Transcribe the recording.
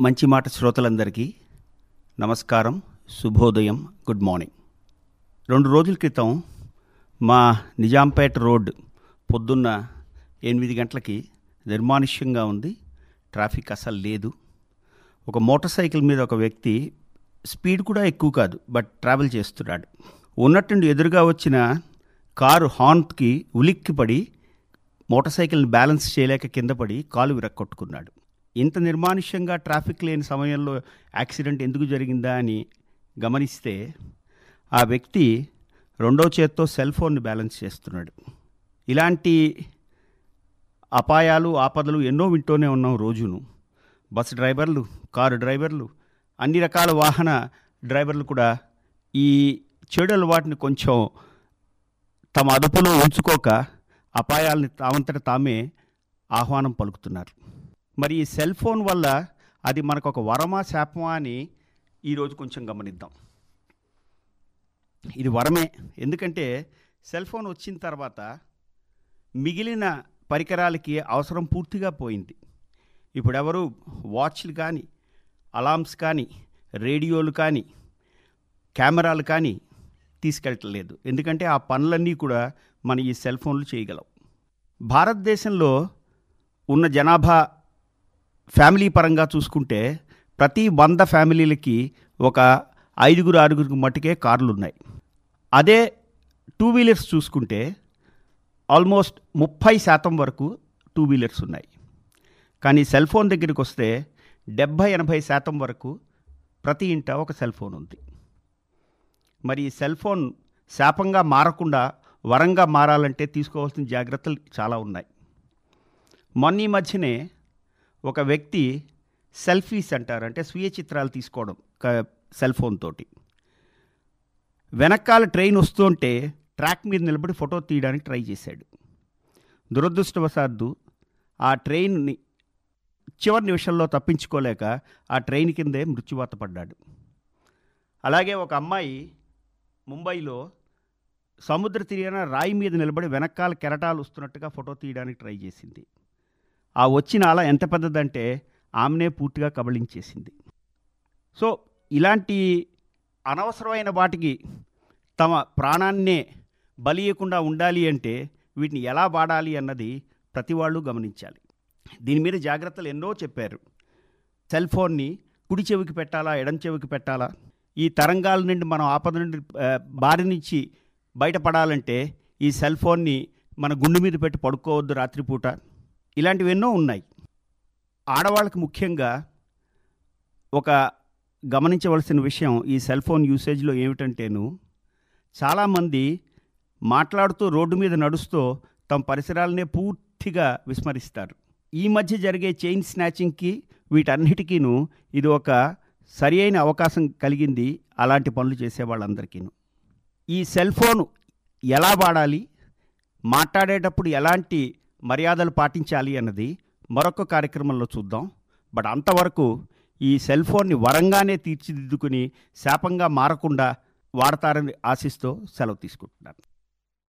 మంచి మాట శ్రోతలందరికీ నమస్కారం శుభోదయం గుడ్ మార్నింగ్. రెండు రోజుల క్రితం మా నిజాంపేట రోడ్ పొద్దున్న ఎనిమిది గంటలకి నిర్మానుష్యంగా ఉంది. ట్రాఫిక్ అసలు లేదు. ఒక మోటార్ సైకిల్ మీద ఒక వ్యక్తి స్పీడ్ కూడా ఎక్కువ కాదు బట్ ట్రావెల్ చేస్తున్నాడు. ఉన్నట్టుండి ఎదురుగా వచ్చిన కారు హార్న్కి ఉలిక్కిపడి మోటార్ సైకిల్ని బ్యాలెన్స్ చేయలేక కింద పడి కాలు విరక్కొట్టుకున్నాడు ఇంత నిర్మానుష్యంగా ట్రాఫిక్ లేని సమయంలో యాక్సిడెంట్ ఎందుకు జరిగిందా అని గమనిస్తే ఆ వ్యక్తి రెండో చేత్తో సెల్ ఫోన్ని బ్యాలెన్స్ చేస్తున్నాడు. ఇలాంటి అపాయాలు ఆపదలు ఎన్నో వింటూనే ఉన్నాం రోజును. బస్ డ్రైవర్లు కారు డ్రైవర్లు అన్ని రకాల వాహన డ్రైవర్లు కూడా ఈ చెడు అలవాటుని కొంచెం తమ అదుపులో ఉంచుకోక అపాయాలని తామంతట తామే ఆహ్వానం పలుకుతున్నారు. మరి ఈ సెల్ ఫోన్ వల్ల అది మనకు ఒక వరమా శాపమా అని ఈరోజు కొంచెం గమనిద్దాం. ఇది వరమే. ఎందుకంటే సెల్ ఫోన్ వచ్చిన తర్వాత మిగిలిన పరికరాలకి అవసరం పూర్తిగా పోయింది. ఇప్పుడు ఎవరు వాచ్లు కానీ అలామ్స్ కానీ రేడియోలు కానీ కెమెరాలు కానీ తీసుకెళ్ళట్లేదు ఎందుకంటే ఆ పనులన్నీ కూడా మన ఈ సెల్ ఫోన్లు చేయగలవు. భారతదేశంలో ఉన్న జనాభా ఫ్యామిలీ పరంగా చూసుకుంటే ప్రతి వంద ఫ్యామిలీలకి ఒక ఐదుగురు ఆరుగురికి మట్టుకే కార్లు ఉన్నాయి అదే టూ వీలర్స్ చూసుకుంటే ఆల్మోస్ట్ ముప్పై శాతం వరకు టూ వీలర్స్ ఉన్నాయి. కానీ సెల్ ఫోన్ దగ్గరికి వస్తే డెబ్భై ఎనభై శాతం వరకు ప్రతి ఇంట ఒక సెల్ ఫోన్ ఉంది. మరి ఈ సెల్ ఫోన్ శాపంగా మారకుండా వరంగా మారాలంటే తీసుకోవాల్సిన జాగ్రత్తలు చాలా ఉన్నాయి. మొన్న ఈ మధ్యనే ఒక వ్యక్తి సెల్ఫీస్ అంటారు అంటే స్వీయ చిత్రాలు తీసుకోవడం సెల్ ఫోన్ తోటి. వెనకాల ట్రైన్ వస్తుంటే ట్రాక్ మీద నిలబడి ఫోటో తీయడానికి ట్రై చేశాడు. దురదృష్టవశాత్తు ఆ ట్రైన్ని చివరి నిమిషంలో తప్పించుకోలేక ఆ ట్రైన్ కిందే మృత్యువాత పడ్డాడు. అలాగే ఒక అమ్మాయి ముంబైలో సముద్ర తీరాన రాయి మీద నిలబడి వెనకాల కెరటాలు వస్తున్నట్టుగా ఫోటో తీయడానికి ట్రై చేసింది. ఆ వచ్చిన అల ఎంత పెద్దదంటే ఆమెనే పూర్తిగా కబళించేసింది. సో ఇలాంటి అనవసరమైన వాటికి తమ ప్రాణాన్నే బలియకుండా ఉండాలి అంటే వీటిని ఎలా వాడాలి అన్నది ప్రతి వాళ్ళు గమనించాలి. దీని మీద జాగ్రత్తలు ఎన్నో చెప్పారు. సెల్ ఫోన్ని కుడి చెవికి పెట్టాలా ఎడం చెవికి పెట్టాలా? ఈ తరంగాల నుండి మనం ఆపద నుండి బారి నుంచి బయటపడాలంటే ఈ సెల్ ఫోన్ని మన గుండె మీద పెట్టి పడుకోవద్దు రాత్రిపూట. ఇలాంటివి ఎన్నో ఉన్నాయి. ఆడవాళ్ళకి ముఖ్యంగా ఒక గమనించవలసిన విషయం ఈ సెల్ ఫోన్ యూసేజ్లో ఏమిటంటేను చాలామంది మాట్లాడుతూ రోడ్డు మీద నడుస్తూ తమ పరిసరాలనే పూర్తిగా విస్మరిస్తారు. ఈ మధ్య జరిగే చైన్ స్నాచింగ్కి వీటన్నిటికీను ఇది ఒక సరి అయిన అవకాశం కలిగింది అలాంటి పనులు చేసేవాళ్ళందరికీను ఈ సెల్ ఫోన్ ఎలా వాడాలి? మాట్లాడేటప్పుడు ఎలాంటి మర్యాదలు పాటించాలి అన్నది మరొక కార్యక్రమంలో చూద్దాం. బట్ అంతవరకు ఈ సెల్ ఫోన్ని వరంగానే తీర్చిదిద్దుకుని శాపంగా మారకుండా వాడతారని ఆశిస్తూ సెలవు తీసుకుంటున్నాను.